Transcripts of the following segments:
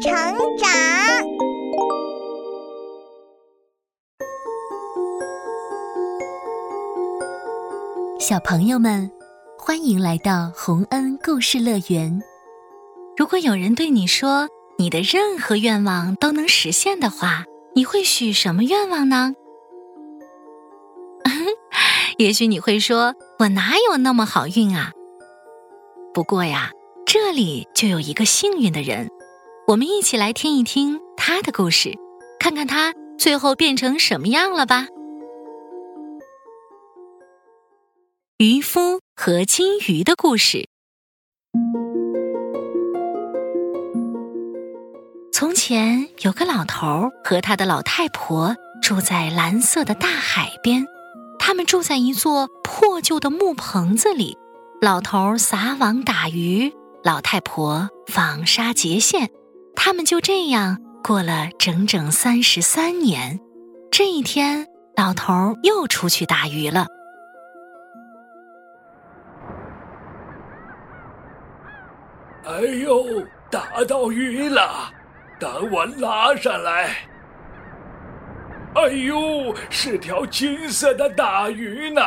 成长。小朋友们，欢迎来到洪恩故事乐园。如果有人对你说你的任何愿望都能实现的话，你会许什么愿望呢？也许你会说：“我哪有那么好运啊？”不过呀，这里就有一个幸运的人，我们一起来听一听他的故事，看看他最后变成什么样了吧。渔夫和金鱼的故事。从前有个老头和他的老太婆住在蓝色的大海边，他们住在一座破旧的木棚子里。老头撒网打鱼，老太婆纺纱结线，他们就这样过了整整三十三年。这一天，老头又出去打鱼了。哎呦，打到鱼了！等我拉上来。哎呦，是条金色的大鱼呢！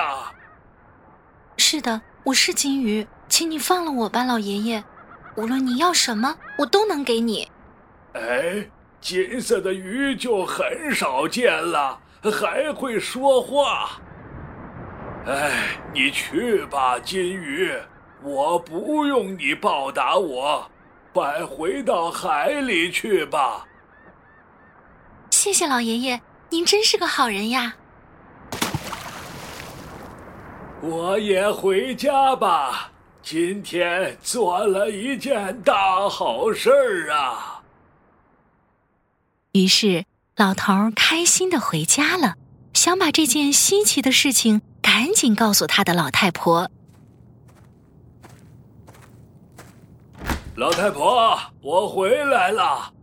是的。我是金鱼，请你放了我吧，老爷爷。无论你要什么，我都能给你。哎，金色的鱼就很少见了，还会说话。哎，你去吧，金鱼，我不用你报答我，快回到海里去吧。谢谢老爷爷，您真是个好人呀。我也回家吧，今天做了一件大好事儿啊！于是老头儿开心的回家了，想把这件稀奇的事情赶紧告诉他的老太婆。老太婆，我回来了。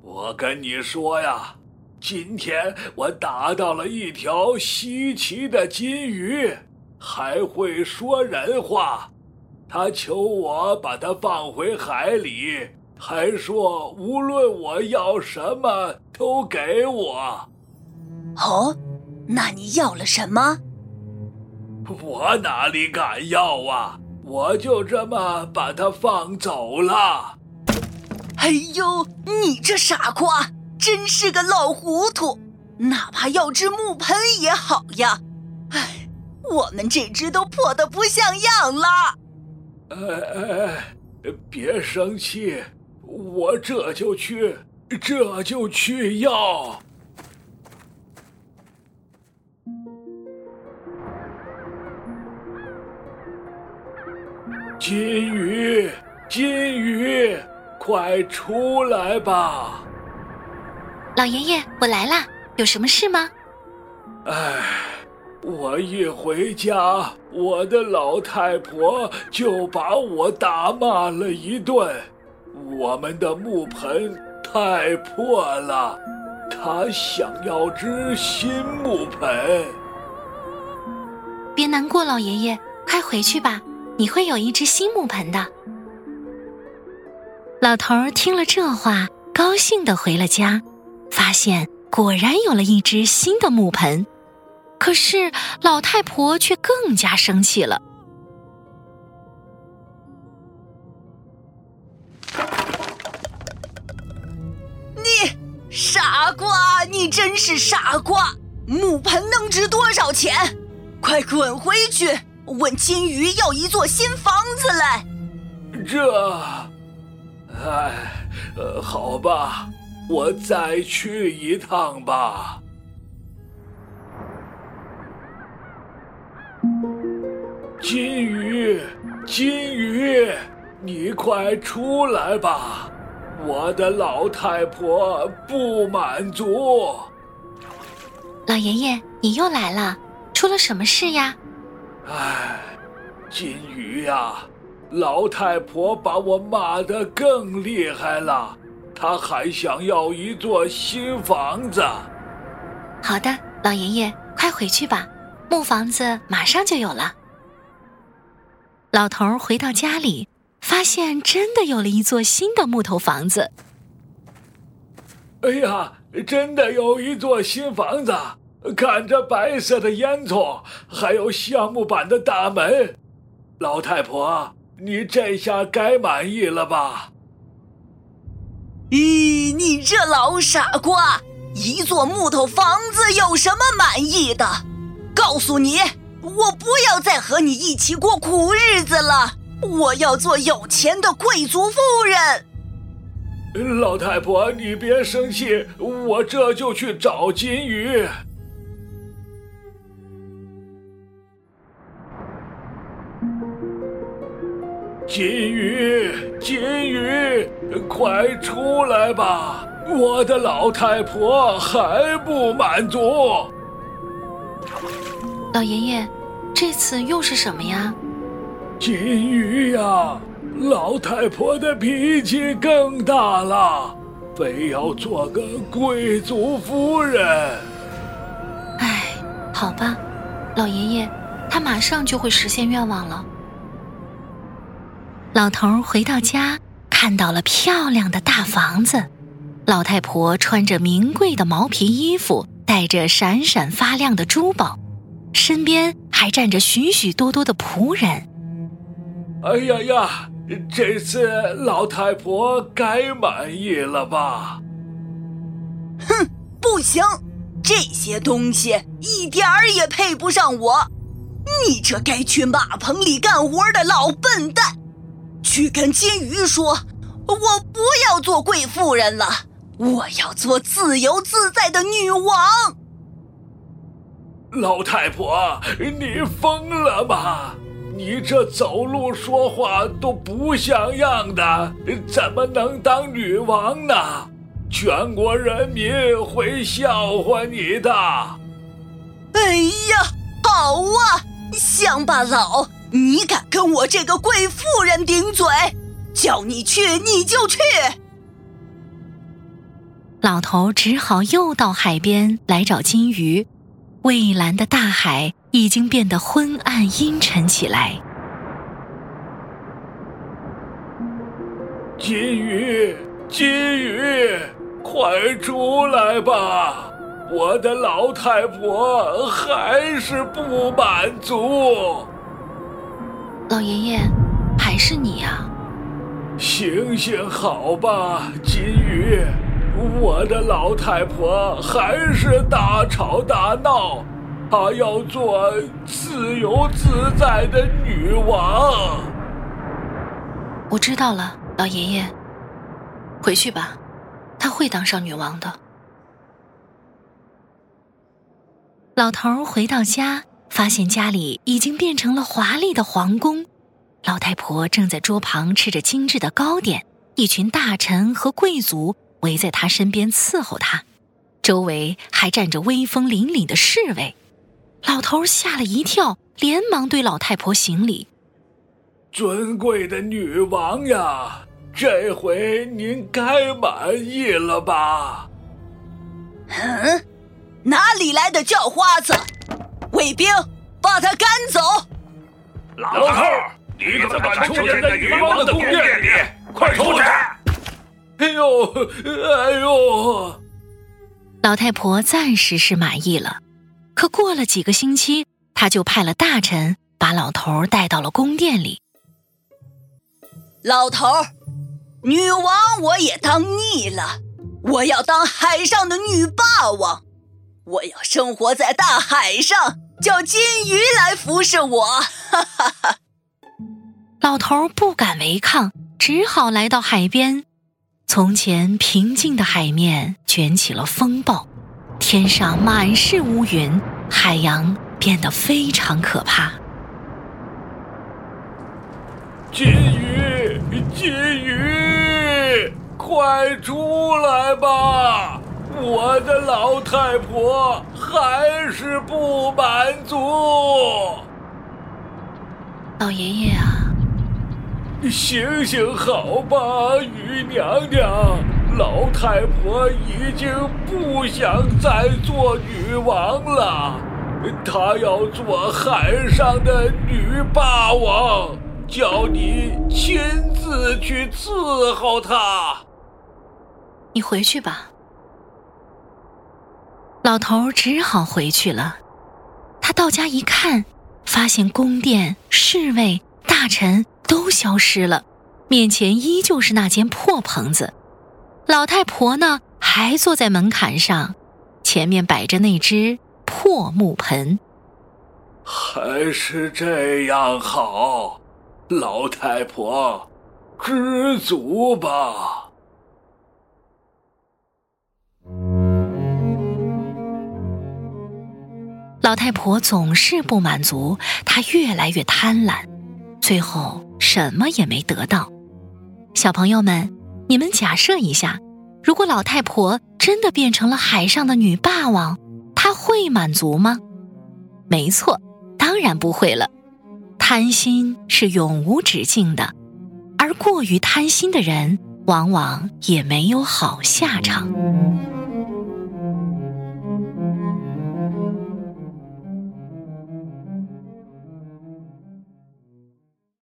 我跟你说呀。今天我打到了一条稀奇的金鱼，还会说人话。他求我把它放回海里，还说无论我要什么都给我。哦，那你要了什么？我哪里敢要啊！我就这么把它放走了。哎呦，你这傻瓜！真是个老糊涂，哪怕要只木盆也好呀！哎，我们这只都破的不像样了。哎哎哎，别生气，我这就去，这就去要。金鱼，金鱼，快出来吧！老爷爷，我来啦，有什么事吗？哎，我一回家，我的老太婆就把我打骂了一顿。我们的木盆太破了，他想要只新木盆。别难过，老爷爷，快回去吧，你会有一只新木盆的。老头儿听了这话，高兴的回了家。发现果然有了一只新的木盆，可是老太婆却更加生气了。傻瓜，你真是傻瓜！木盆能值多少钱？快滚回去，问金鱼要一座新房子来。这，哎，呃，好吧。我再去一趟吧，金鱼，金鱼，你快出来吧！我的老太婆不满足。老爷爷，你又来了，出了什么事呀？唉，金鱼呀，老太婆把我骂得更厉害了。她还想要一座新房子。好的，老爷爷，快回去吧，木房子马上就有了。老头回到家里，发现真的有了一座新的木头房子，哎呀，真的有一座新房子，看着白色的烟囱，还有橡木板的大门。老太婆，你这下该满意了吧？咦，你这老傻瓜，一座木头房子有什么满意的？告诉你，我不要再和你一起过苦日子了，我要做有钱的贵族夫人。老太婆，你别生气，我这就去找金鱼。金鱼，金鱼，快出来吧！我的老太婆还不满足。老爷爷，这次又是什么呀？金鱼呀！老太婆的脾气更大了，非要做个贵族夫人。唉，好吧，老爷爷，他马上就会实现愿望了。老头回到家，看到了漂亮的大房子，老太婆穿着名贵的毛皮衣服，戴着闪闪发亮的珠宝，身边还站着许许多多的仆人。哎呀呀！这次老太婆该满意了吧？哼，不行，这些东西一点儿也配不上我。你这该去马棚里干活的老笨蛋，去跟金鱼说，我不要做贵妇人了，我要做自由自在的女王。老太婆，你疯了吗？你这走路说话都不像样的，怎么能当女王呢？全国人民会笑话你的。哎呀，好啊，乡巴佬，你敢跟我这个贵妇人顶嘴？叫你去你就去。老头只好又到海边来找金鱼。蔚蓝的大海已经变得昏暗阴沉起来。金鱼，金鱼，快出来吧！我的老太婆还是不满足。老爷爷，还是你呀？行行好吧，金鱼。我的老太婆还是大吵大闹，她要做自由自在的女王。我知道了，老爷爷，回去吧，她会当上女王的。老头回到家，发现家里已经变成了华丽的皇宫，老太婆正在桌旁吃着精致的糕点，一群大臣和贵族。围在他身边伺候他，周围还站着威风凛凛的侍卫。老头吓了一跳，连忙对老太婆行礼：“尊贵的女王呀，这回您该满意了吧？”“嗯，哪里来的叫花子？卫兵，把他赶走！”“老头，你怎么敢出现在女王的宫殿里？快出去！”哎呦，哎呦！老太婆暂时是满意了，可过了几个星期，她就派了大臣把老头带到了宫殿里。老头，女王我也当腻了，我要当海上的女霸王，我要生活在大海上，叫金鱼来服侍我。哈哈哈！老头不敢违抗，只好来到海边。从前平静的海面卷起了风暴，天上满是乌云，海洋变得非常可怕。金鱼，金鱼，快出来吧！我的老太婆还是不满足。老爷爷啊！行行好吧，鱼娘娘，老太婆已经不想再做女王了，她要做海上的女霸王，叫你亲自去伺候她。你回去吧，老头只好回去了。他到家一看，发现宫殿、侍卫、大臣都消失了，面前依旧是那间破棚子。老太婆呢，还坐在门槛上，前面摆着那只破木盆。还是这样好，老太婆，知足吧。老太婆总是不满足，她越来越贪婪，最后什么也没得到。小朋友们，你们假设一下，如果老太婆真的变成了海上的女霸王，她会满足吗？没错，当然不会了。贪心是永无止境的，而过于贪心的人，往往也没有好下场。